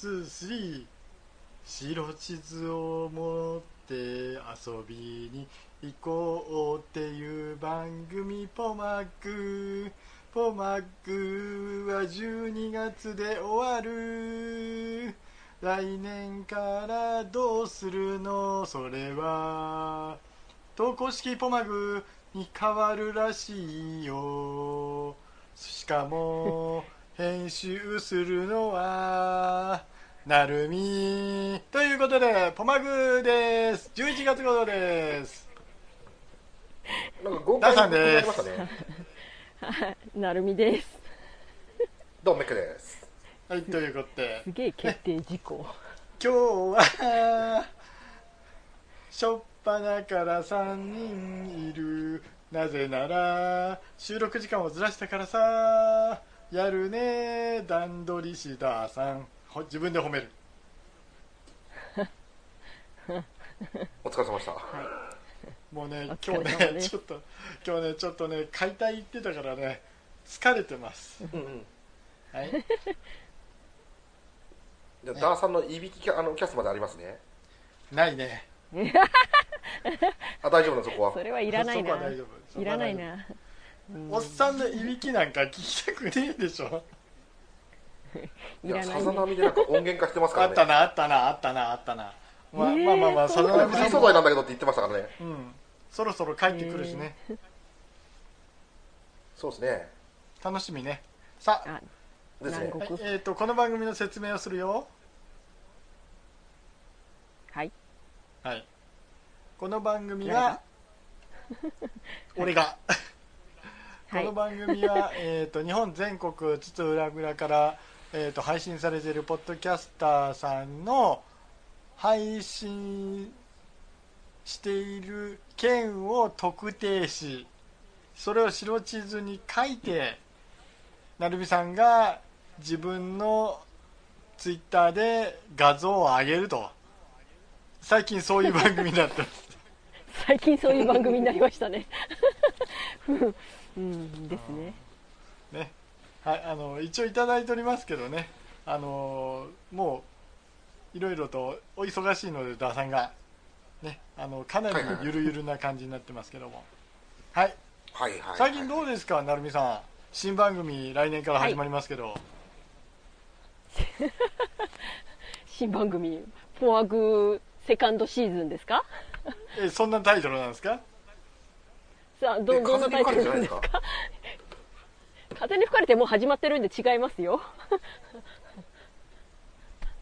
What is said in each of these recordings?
ツースリー白地図を持って遊びに行こうっていう番組ポマック。ポマックは12月で終わる。来年からどうするの？それは投稿式ポマグに変わるらしいよ。しかも編集するのはなるみということでポマグです11月号ですなんか豪ダ快にンさんですなりましたね。なるみです。どうもメックです。はいということですげえ決定事項。今日はしょっぱなから3人いるなぜなら収録時間をずらしたからさやるね段取り師ださん。ほ自分で褒める。お疲れ様でした。もうねお今日ねちょっと今日ねちょっとね解体行ってたからね疲れてます。はい。じゃあ、ダーさんのいびきキャあのキャスまでありますね。ないね。あ、大丈夫なそこは。そ。れはいらないな。いらないな。うん。おっさんのいびきなんか聞きたくねえでしょ。いや、さざ波でなんか音源化してますかあった。なあったなあったなあったな。まあえーまあまあまあそのそうなのフリー素材なんだけどって言ってましたからね。うん。そろそろ帰ってくるしね。そうですね。楽しみね。さあ、あ、ですね。はいえー、とこの番組の説明をするよ。はい。はい。この番組は 俺が。はいこの番組は、えー、と日本全国津々浦々から、えー、と配信されているポッドキャスターさんの配信している県を特定しそれを白地図に書いて成美さんが自分のツイッターで画像を上げると。最近そういう番組になってます。最近そういう番組になりましたね。うん、ですね。ね、はい、あの一応いただいておりますけどね、あのもういろいろとお忙しいので、ダーさんが、ね、あのかなりゆるゆるな感じになってますけども、はい、はいはいはい。最近どうですか、なるみさん、新番組、来年から始まりますけど、新番組、ポワグセカンドシーズンですか？えそんなタイトルなんですか？さあ、ど、えどんなタイトルなんですか？風に吹かれてもう始まってるんで違いますよ。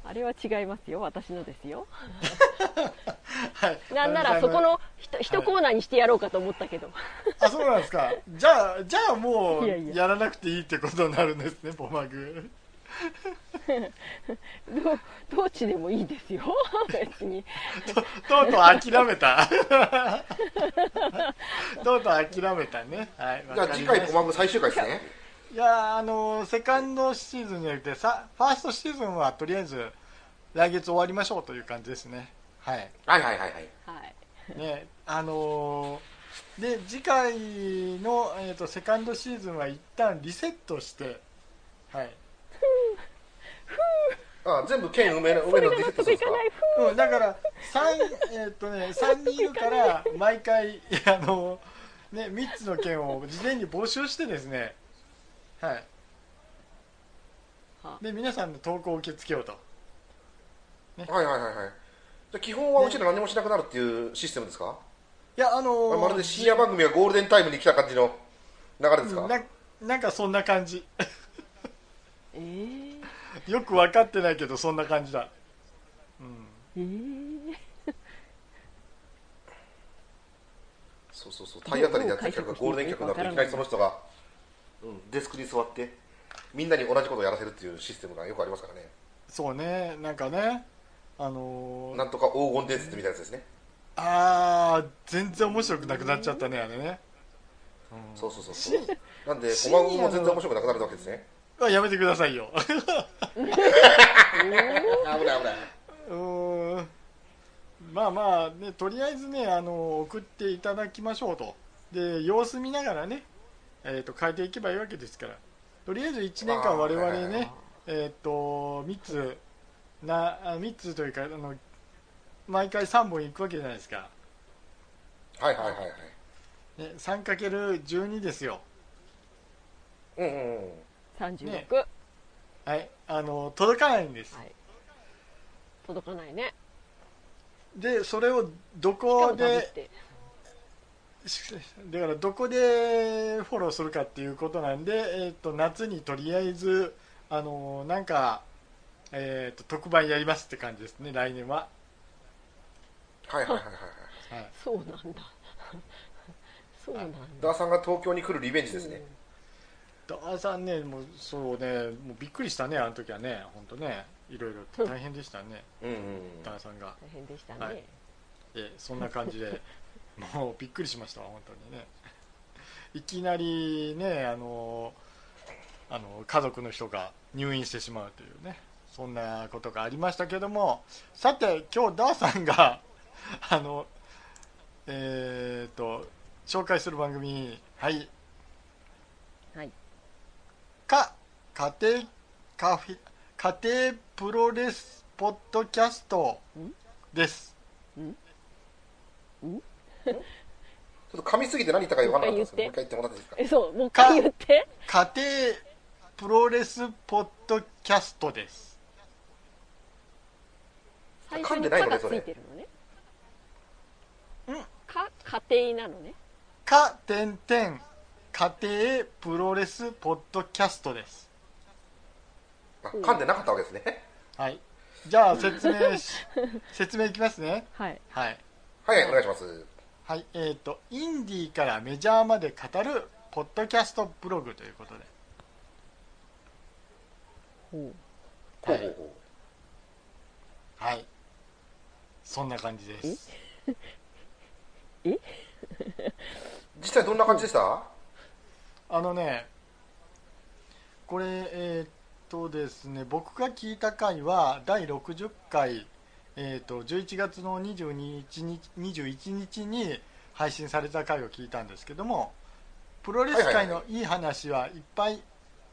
あれは違いますよ。私のですよ。はい、なんならそこの一一コーナーにしてやろうかと思ったけど。あそうなんですか、じゃあ、じゃあもうやらなくていいってことになるんですね、ポマグ。ど どっちでもいいですよ。別に。ととうとう諦めたとうとう諦めたねはいじゃあ次回コマグ最終回ですね。いやあのセカンドシーズンじゃなくてさファーストシーズンはとりあえず来月終わりましょうという感じですねはいはいはいはいはい。はい。ねあのーで次回の、えー、とセカンドシーズンは一旦リセットしてはいあ、全部剣梅のそ梅のれが納得いリセットするんですか？うん、だから三えっとね三人いるから毎回あのね三つの件を事前に募集してですね。はい。はで皆さんの投稿を受け付けようと。はいはいはいはい。じゃあ基本はうちら何もしなくなるっていうシステムですか？いやあのーまるで深夜番組がゴールデンタイムに来た感じの流れですか？ななんかそんな感じ。えー、よく分かってないけどそんな感じだ、うん、えー、そうそうそう。体当たりでやってる客がゴールデン客になっていきなりその人が、うん、デスクに座ってみんなに同じことをやらせるっていうシステムがよくありますからね。そうね。なんかね。あのーなんとか黄金伝説みたいなやつですね。ああ全然面白くなくなっちゃったねあれね。そうそうそうそう。なんでコマグも全然面白くなくなるわけですねあやめてくださいよ。危ない危ない。うーん。まあまあねとりあえずねあの送っていただきましょうと。で様子見ながらね、えー、と変えていけばいいわけですから。とりあえず1年間我々ね、えっ、と3つなあ3つというかあの毎回3本行くわけじゃないですか、はいはいはいはい。ね、3×12 ですよ。うんうんうん36、ね。はい。あの届かないんです、はい。届かないね。でそれをどこでだからどこでフォローするかっていうことなんで、えー、と夏にとりあえずあのなんか、えー、と特番やりますって感じですね来年は、はいはいはいはいはい。はい、そうなんだ。そうなんだ。ダーさんが東京に来るリベンジですね、ダーさんねもうそうねもうびっくりしたねあの時はね本当ねいろいろ大変でしたねうんうんうん。ダーさんが。大変でしたね、はい。えそんな感じで もうびっくりしましたわ本当にね。いきなりねあのあの家族の人が入院してしまうというねそんなことがありましたけどもさて今日ダーさんが あのえっ、と紹介する番組はいはいか家庭カフェ家庭プロレスポッドキャストです。ちょっと噛みすぎて何言ったか分からなかったんですけどもう一回言ってもらっていいですか？えそうもう一回言って。家庭プロレスポッドキャストです。最初に噛んでない「か」がつのねそれ。いてるのね。うん。か家庭なのね。か点々家庭プロレスポッドキャストです。あ噛んでなかったわけですね。はい。じゃあ説明し 説明いきますね。はい。はい。はいはいお願いします。はいえっ、とインディーからメジャーまで語るポッドキャストブログということで。ほほうほうほはい。そんな感じです。う 実際どんな感じでした？あのねこれえーっとですね僕が聞いた回は第60回、えーっと11月の22日に21日に配信された回を聞いたんですけどもプロレス界のいい話はいっぱい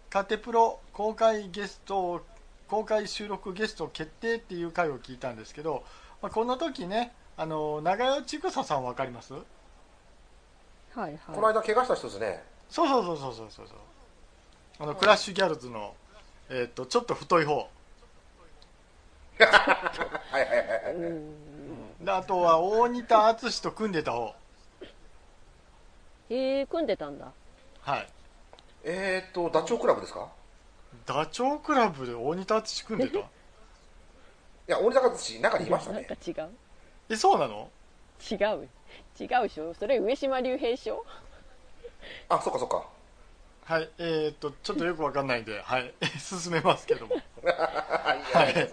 カテプロ公開ゲスト公開収録ゲスト決定っていう回を聞いたんですけど、まあ、この時ねあの長与千草さん分かります？うはい。このは間怪我した人ですねそうそうそうそうそうそう。そうあのクラッシュギャルズの、えーっとちょっと太い方。はいはいはいはいい。うんであとは大仁田敦と組んでた方。へえ組んでたんだ。はい。えーっとダチョウ倶楽部ですか？ダチョウ倶楽部で大仁田敦組んでた？いや大阪市中にいましたね。なんか違う。えそうなの？違う。違うでしょ。それ上島竜兵でしょ？あそっかそっか。はいえーっとちょっとよくわかんないんではい 進めますけども。はい。はい、はい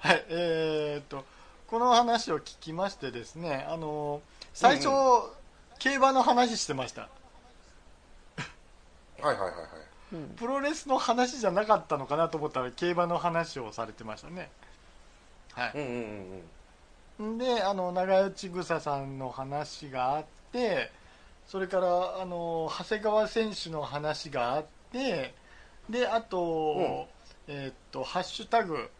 はい、えーっとこの話を聞きましてですねあの最初、うん競馬の話してました。はいはいはいはい。うん。プロレスの話じゃなかったのかなと思ったら競馬の話をされてましたね。はい。うんうんうんうん。であの長与千草さんの話があってそれからあの長谷川選手の話があってであと、えーっと「ハッシュタグ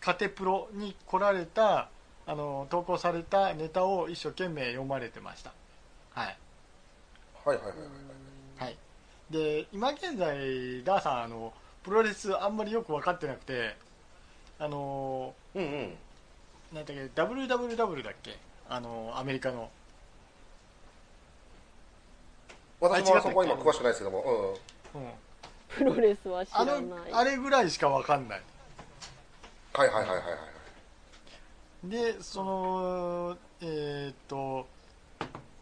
カテプロ」に来られたあの投稿されたネタを一生懸命読まれてました。はい、はいはいはいはい。はい、で今現在ダーさんあのプロレスあんまりよく分かってなくてあのうんうん。なんだっけ WWW だっけあのアメリカの私もそこは今詳しくないですけども。うん。うんプロレスは知あのらない。あれぐらいしか分かんないはいはいはいはいはい。でそのえーっと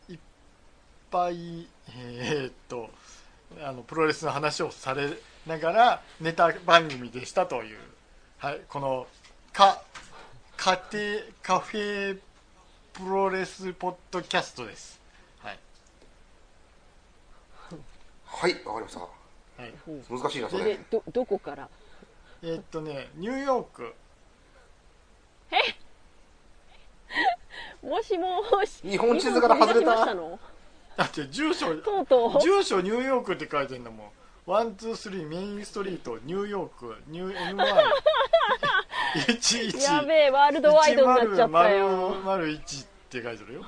いっぱいえーっとあのプロレスの話をされながらネタ番組でしたという、はい、このか家庭カフェプロレスポッドキャストですはい、はいわかりました。はい、うん難しいなそれ。でどどこから？えーっとねニューヨーク。もしもし。日本地図から外れた？日本飛び出しました？のだって住所。とうとう。住所ニューヨークって書いてんだも。んワンツースリーメインストリート。ニューヨーク。ニュー N111 やべえワールドワイドになっちゃったよ。1001って書いてるよ。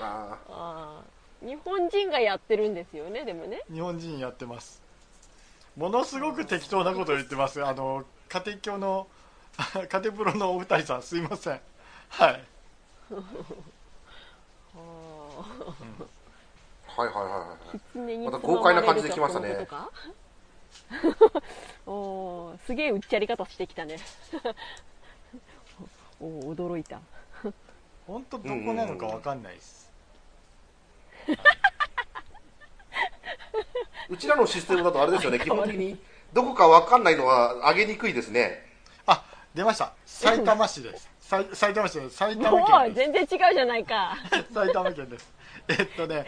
あ あー日本人がやってるんですよねでもね。日本人やってます。ものすごく適当なことを言ってます。あの家庭教の 家庭プロのお二人さんすいません。はい。はいはいはいはい。また豪快な感じで来ましたね。おーすげえうっちゃり方してきたね。おー驚いた。本当どこなのかわかんないです、うちらのシステムだとあれですよね基本的に。どこかわかんないのは上げにくいですね。あ出ました。埼玉市です。さい埼玉市です。埼玉県です。全然違うじゃないか。埼玉県です。えっとね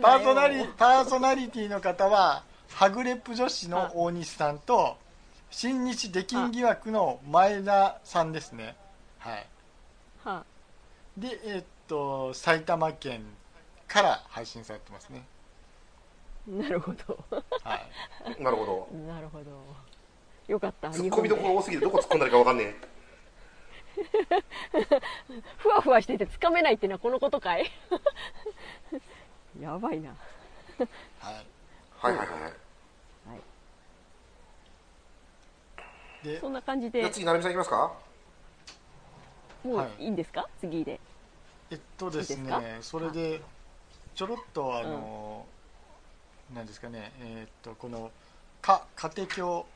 パーソナリパーソナリティの方ははぐれっぷ女子の大西さんと新日出禁疑惑の前田さんですね。はい。はでえっと埼玉県から配信されてますね。なるほど。はい。なるほど。なるほど。よかった突っ込みどころ多すぎてどこ突っ込んだらいいかわかんね ふわふわしててつかめないってのはこのことかい？やばいな。はい。えはいはいはい。はい。でそんな感じで。次成美さんいきますか？もうはい。いいんですか？次で。えっとですいいねですそれでちょろっとあの、なんですかねえっとこのか家庭教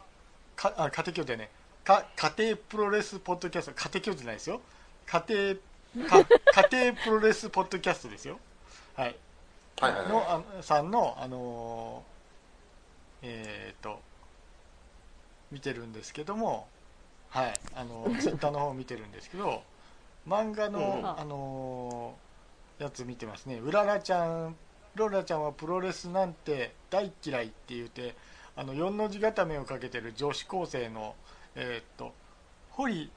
かあ家庭教でね。か家庭プロレスポッドキャスト家庭教じゃないですよ。家庭か家庭 プロレスポッドキャストですよ。はい。はいはいのはあさんのあのえっと見てるんですけどもはい。あのツイッターの方を見てるんですけど漫画の、うん。うんあのやつ見てますね。うららちゃん。うららちゃんはプロレスなんて大嫌いって言ってあの四の字固めをかけてる女子高生のえーっと堀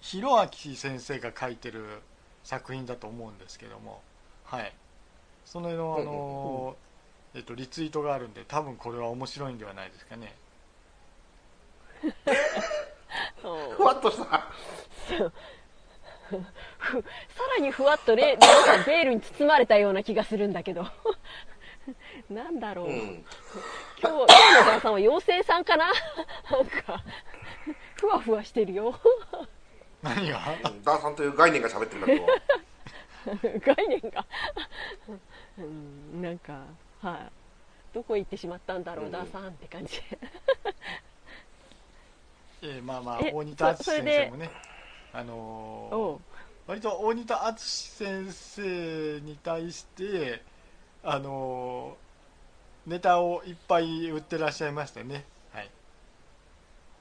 弘明先生が書いてる作品だと思うんですけども。はい。そののあのえっとリツイートがあるんで多分これは面白いんではないですかね。ふわっとしたふ さらにふわっとレなんかベールに包まれたような気がするんだけど。なんだろう、うん。今日今日のお母さんは妖精さんかな？なんかふわふわしてるよ。何が？ダーさんという概念が喋ってるんだけど。概念が。うんなんかはい。どこ行ってしまったんだろう、うん。ダーさんって感じ。えーまあまあえ大仁田敦そそれで先生もねあのー割と大仁田敦先生に対してあのーネタをいっぱい売ってらっしゃいましたね。はい。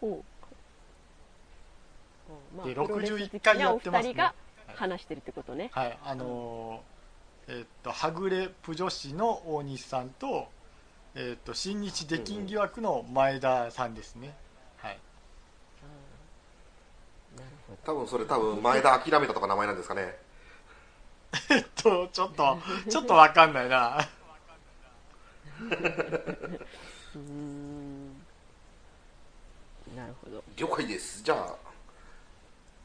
ほう。までプロレス61好き回やってますね。話してるってことね、はい。あのーえーっとはぐれプ女子の大西さんと,、えーっと新日出禁疑惑の前田さんですね、はいなるほ多分それ多分前田諦めたとか名前なんですかね。えっとちょっとちょっとわかんないな。どうーん。なるほど。了解です。じゃあ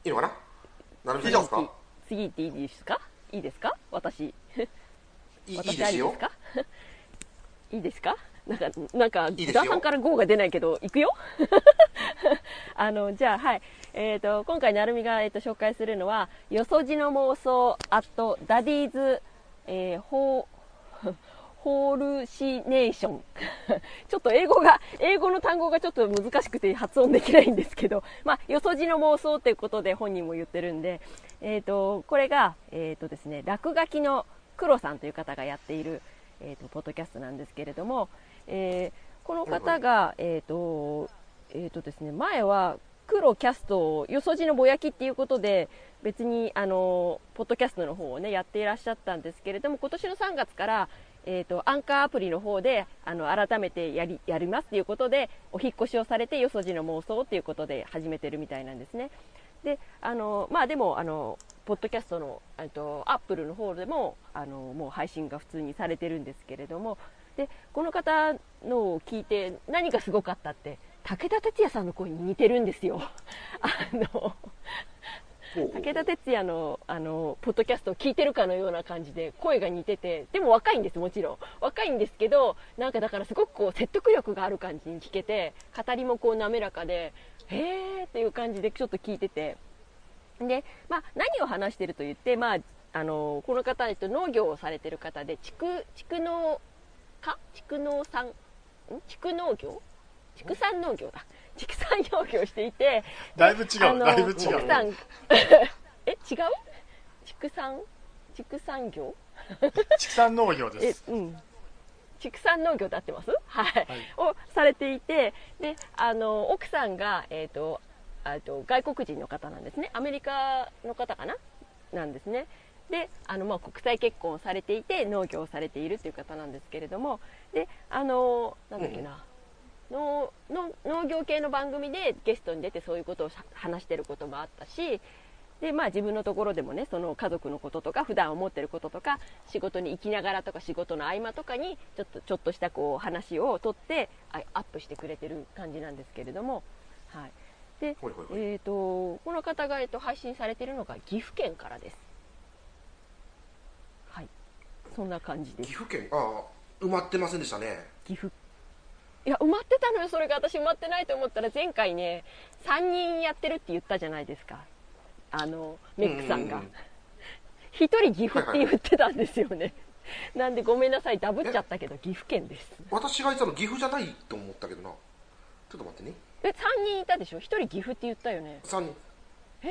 いいのかな？成美さんいきますか？次行っていいですか？いいですか？私。いいですよ。いいですか？なんかなんかさんから GO が出ないけど行くよ？あのじゃあはい。えー、と今回なるみが、えー、と紹介するのは「よそじの妄想アットダディーズ、えー、ホー ホールシネーション。ちょっと英語が英語の単語がちょっと難しくて発音できないんですけど、まあ、よそじの妄想ということで本人も言ってるんで、えー、とこれが、えーとですね、落書きの黒さんという方がやっている、えー、とポッドキャストなんですけれども、えーこの方が、えーとえーとですね、前は黒キャストをよそじのぼやきっていうことで別にあのポッドキャストの方をねやっていらっしゃったんですけれども今年の3月から、えー、とアンカーアプリの方であの改めてやりやりますということでお引っ越しをされてよそじの妄想ということで始めてるみたいなんですね。であのまあでもあのポッドキャストのえっとアップルの方でもあのもう配信が普通にされてるんですけれどもでこの方のを聞いて何がすごかったって武田鉄矢さんの声に似てるんですよ。あの武田鉄矢のあのポッドキャストを聞いてるかのような感じで声が似ててでも若いんですもちろん。若いんですけどなんかだからすごくこう説得力がある感じに聞けて語りもこう滑らかでへーっていう感じでちょっと聞いてて。で、まあ、何を話してると言って、まあ、あのこの方、えっと、農業をされてる方で畜畜農家畜農産畜農業？畜産農業だ。畜産農業をしていてだいぶ違うだいぶ違う。え違う？畜産？畜産業？畜産農業です。えうん。畜産農業で合ってます、はい、はい、をされていてであの奥さんが、えーと、とと外国人の方なんですね。アメリカの方かな？なんですねであの、まあ、国際結婚をされていて農業をされているという方なんですけれどもであのなんだっけな、うん、農農業系の番組でゲストに出てそういうことを話してることもあったしでまあ、自分のところでもねその家族のこととか普段思ってることとか仕事に行きながらとか仕事の合間とかにちょっとちょっとしたこう話をとってアップしてくれてる感じなんですけれども、はい。でえーと、この方が、えーと、配信されているのが岐阜県からです。はいそんな感じです。岐阜県ああ埋まってませんでしたね。岐阜。いや埋まってたのよそれが。私埋まってないと思ったら前回ね3人やってるって言ったじゃないですか。あのメックさんが。一、人岐阜って言ってたんですよね、なんでごめんなさいダブっちゃったけど岐阜県です。私が言ったの岐阜じゃないと思ったけどな。ちょっと待ってね。え3人いたでしょ？1人岐阜って言ったよね。3人。え？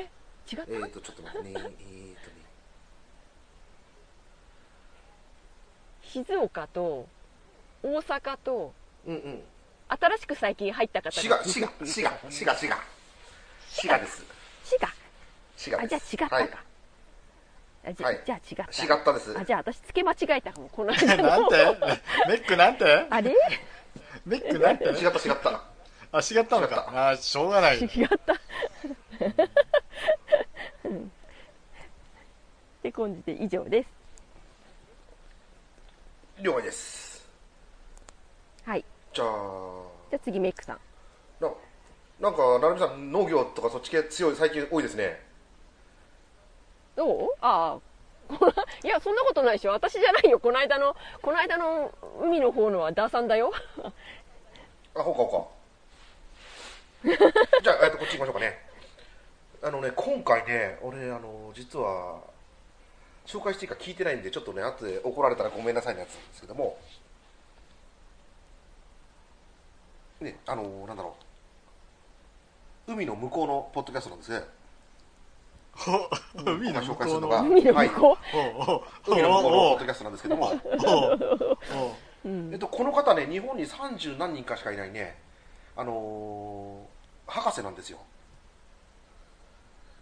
違った？えっ、とちょっと待ってねとね静岡と大阪と、うんうん、新しく最近入った方が滋賀滋賀滋賀滋賀滋賀滋賀。です。滋賀？違うあじゃあ違ったか、はい。あじゃ,、じゃあ違った。違ったです。あじゃあ私つけ間違えたかもこの間 なんて？メックなんて？あれ？メックなんて？違った違った。あ違ったのか。あしょうがない。違った。って感じで以上です了解です。はい。じゃあ。じゃあ次メックさん。ななんか成美さん農業とかそっち系強い最近多いですね。どう？ああ。いやそんなことないでしょ。私じゃないよ。この間のこの間の海の方のはダーさんだよ。あほうかほうか。じゃあ、えっと、こっち行きましょうかね。あのね今回ね俺あの実は紹介していいか聞いてないんでちょっとね後で怒られたらごめんなさいのやつなんですけども。ねあのなんだろう。海の向こうのポッドキャストなんですね。海の向こうの海の向こう？海の向こうのポッドキャストなんですけども。えっと、この方ね日本に30何人かしかいないね。あのー、博士なんですよ、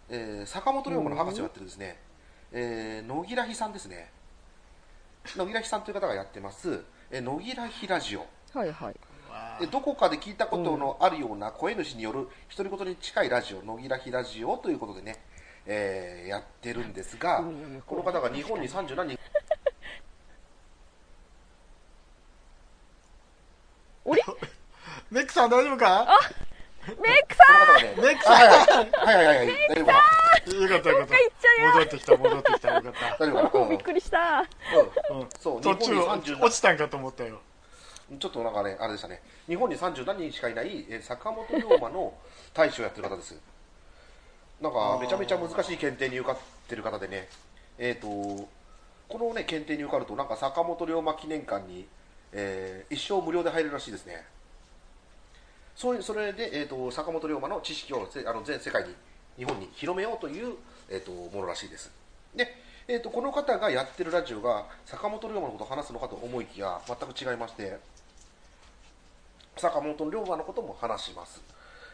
えー、坂本龍馬の博士をやってるですね、えー、野木良ひさんですね。野木良ひさんという方がやってます、えー、野木良ひラジオ。はいはい。でどこかで聞いたことのあるような声主による独り言に近いラジオ野木良ひラジオということでねえー、やってるんですが、この方が日本に30何人。おれメックさん大丈夫か？あメックさん、ね、メックさん。はいはいはいはい。大丈夫か？よかったよかった。戻ってきた戻ってきたよかった大丈夫かびっくりした。うん、そう途中落ちたんかと思ったよ。ちょっとなんかねあれでしたね。日本に30何人しかいない、えー、坂本龍馬の大使をやってる方です。なんかめちゃめちゃ難しい検定に受かってる方でね、えーと、この、ね、検定に受かるとなんか坂本龍馬記念館に、えー、一生無料で入れるらしいですね。そうそれで、えーと、坂本龍馬の知識をあの全世界に日本に広めようという、えーと、ものらしいです。で、えー、とこの方がやってるラジオが坂本龍馬のことを話すのかと思いきや全く違いまして坂本龍馬のことも話します。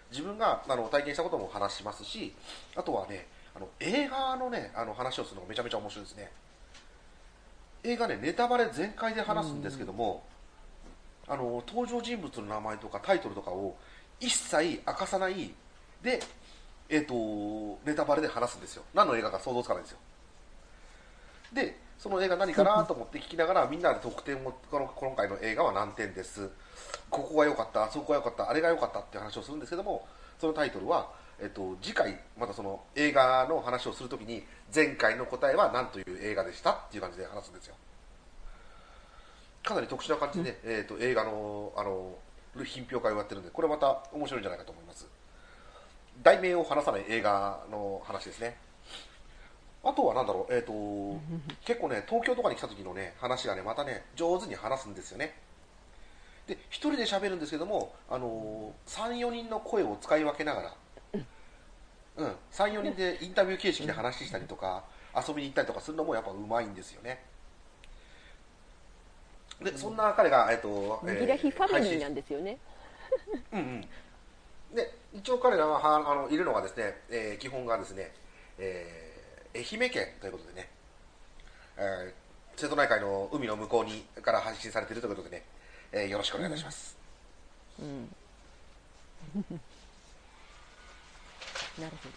自分があの体験したことも話しますしあとはねあの映画のねあの話をするのがめちゃめちゃ面白いですね。映画ねネタバレ全開で話すんですけども、あの登場人物の名前とかタイトルとかを一切明かさないで、えーと、ネタバレで話すんですよ。何の映画か想像つかないんですよ。でその映画何かな と思って聞きながらみんなで得点をこの今回の映画は何点です。ここが良かったそこが良かったあれが良かったって話をするんですけどもそのタイトルは、えっと、次回またその映画の話をするときに前回の答えは何という映画でした？っていう感じで話すんですよ。かなり特殊な感じで、えっと映画のあの品評会をやってるんでこれまた面白いんじゃないかと思います題名を話さない映画の話ですねあとはなんだろう、えっ、と、結構ね、東京とかに来た時のね、話がね、またね、上手に話すんですよね。で、一人で喋るんですけども、あのー、3、4人の声を使い分けながら、うん、3、4人でインタビュー形式で話したりとか、遊びに行ったりとかするのもやっぱうまいんですよね。で、そんな彼が、えっ、と、ギラヒファミリーなんですよね。うんうん。で、一応彼らははあのいるのがですね、えー基本がですね、えー愛媛県ということでね、えー瀬戸内海の海の向こうにから配信されているということでね、えーよろしくお願いいたします。うん。なるほど。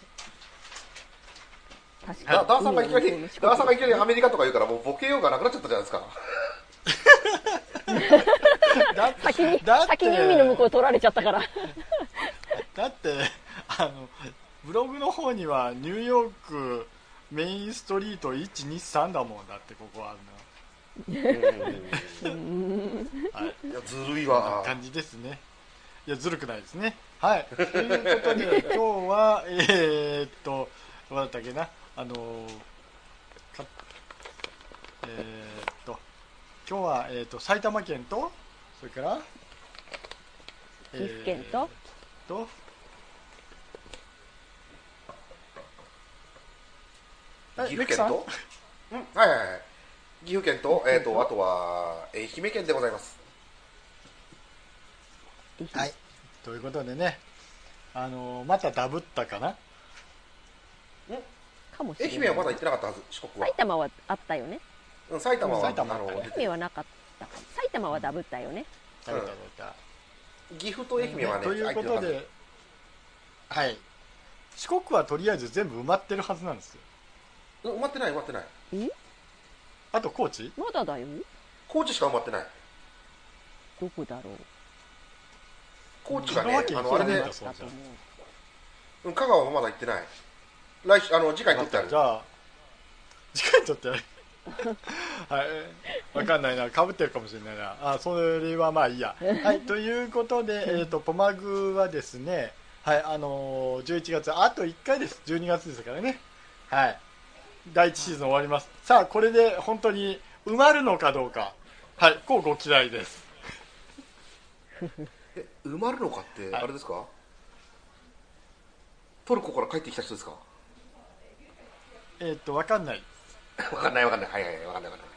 確かに。だダーさんがいきなり、ダーさんがいきなりアメリカとか言うから、もうボケようがなくなっちゃったじゃないですか。だ 先に先に海の向こう取られちゃったから。だって あのブログの方にはニューヨークメインストリート123だもんだってここはあ うん。るのはい。いや、ずるいわ。感じですね。いやずるくないですね。はい。ということで今日はえー、っとどうだったっけな？あのかえー、っと今日は、えー、っと埼玉県とそれから岐阜県と？えーっとえ岐阜県と、うん、はいはいはい。岐阜県と、えっ、と、あとは、愛媛県でございます。はい、ということでね、あのまたダブったかな、かもしれない。愛媛はまだ行ってなかったはず、四国は埼。玉はあったよね。うん、埼玉は、埼玉あの、はい出て愛媛はなかった。埼玉はダブったよね。ダブったダブった、岐阜と愛媛はね、ということで、はい、四国はとりあえず全部埋まってるはずなんですよ、うん埋まってない、埋まってない。あと高知？まだだよ。高知しか埋まってない。どこだろう。高知がね、あの、あれでそうなんだ、だと思う。うん香川はまだ行ってない。来週、あの、次回に撮ってあるじ。ゃあ、次回とってやる。はい、わかんないな、かぶってるかもしれないな、あそれはまあいいや。はい、ということで、えー、とポマグはですね、はいあのー11月、あと1回です、12月ですからね、はい、第1シーズン終わります、さあ、これで本当に埋まるのかどうか、はい、こうご期待です。え、埋まるのかって、はい。あれですか？トルコから帰ってきた人ですか？えっ、と、わかんない。わかんないわかんない。はいはいはい、わかんないわかんない。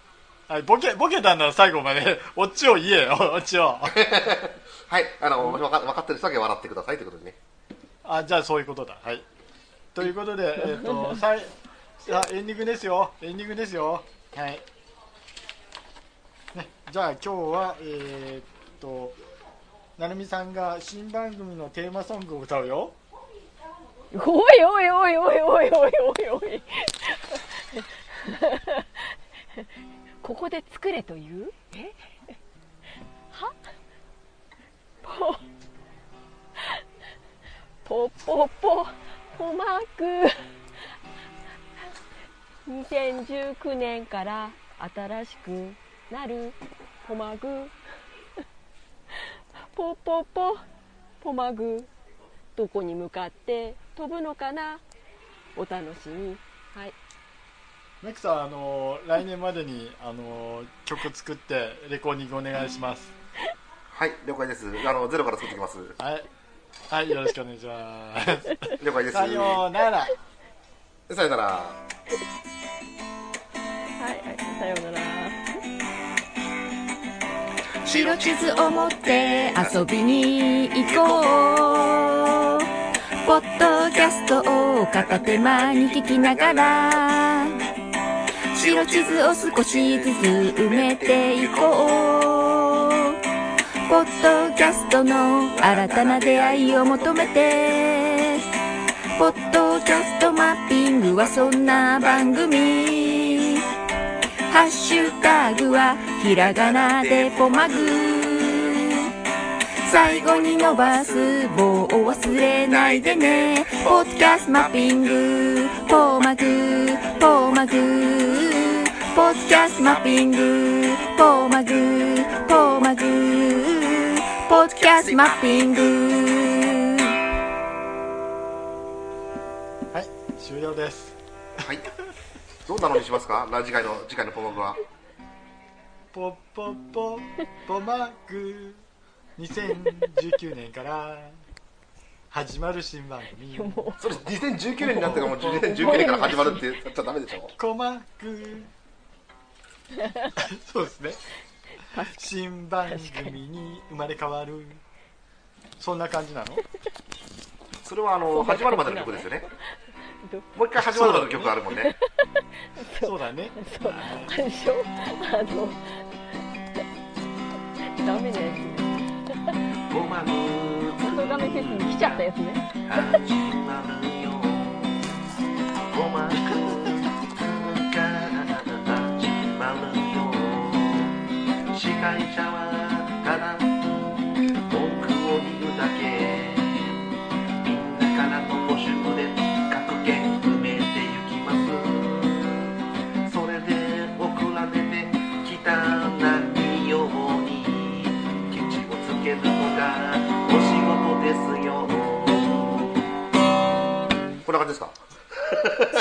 はい、ボケ、ボケたんなら最後まで、オチを言えよ、オチを。はい、あの、わか分かってる人だけ笑ってくださいということでね。あじゃあそういうことだはいということでえっ、とさいさあエンディングですよエンディングですよはいねじゃあ今日はえっ、となるみさんが新番組のテーマソングを歌うよおいおいおいおいおいおいおいおい ここで作れという？え？は？ポポポポポマーク。2019年から新しくなるポマグ ポポポポマグどこに向かって飛ぶのかな？お楽しみ。はいメクさんあの来年までにあの曲作ってレコーディングお願いしますはい、了解です。あの、ゼロから作ってきます。はいはいよろしくお願いします了解です。さようならさよなら。はい、はい、さようなら白地図を持って遊びに行こうポッドキャストを片手間に聞きながら白地図を少しずつ埋めていこうポッドキャストの新たな出会いを求めてポッドキャストマッピングはそんな番組。ハッシュタグはひらがなでポマグ。最後に伸ばす棒を忘れないでね。ポッドキャストマッピング。ポーマグポーマグポッドキャストマッピング。ポーマグポーマグポッドキャストマッピング。はい終了です。はい。どんなのにしますか？な次回の次回のポモグは。ポポポポマグ。2019年から始まる新番組。それ2019年になってからもう2019年から始まるって言っちゃダメでしょ？コマグそうですね。新番組に生まれ変わる。そんな感じなの？それはあの始まるまでの曲ですよね。どもう一回始まるまでの曲あるもんね。そうだね。そう。あれでしょあのダメなやつ。ねポマグ音ガメフェスに来ちゃったやつね。始まるよ。始まるよ。司会者はな感じですか？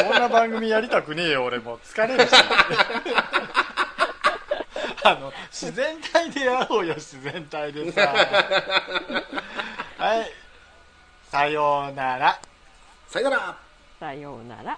そんな番組やりたくねえよ俺もう。疲れるし。あの自然体でやろうよ自然体でさ。はい。さようなら。さよなら。さようなら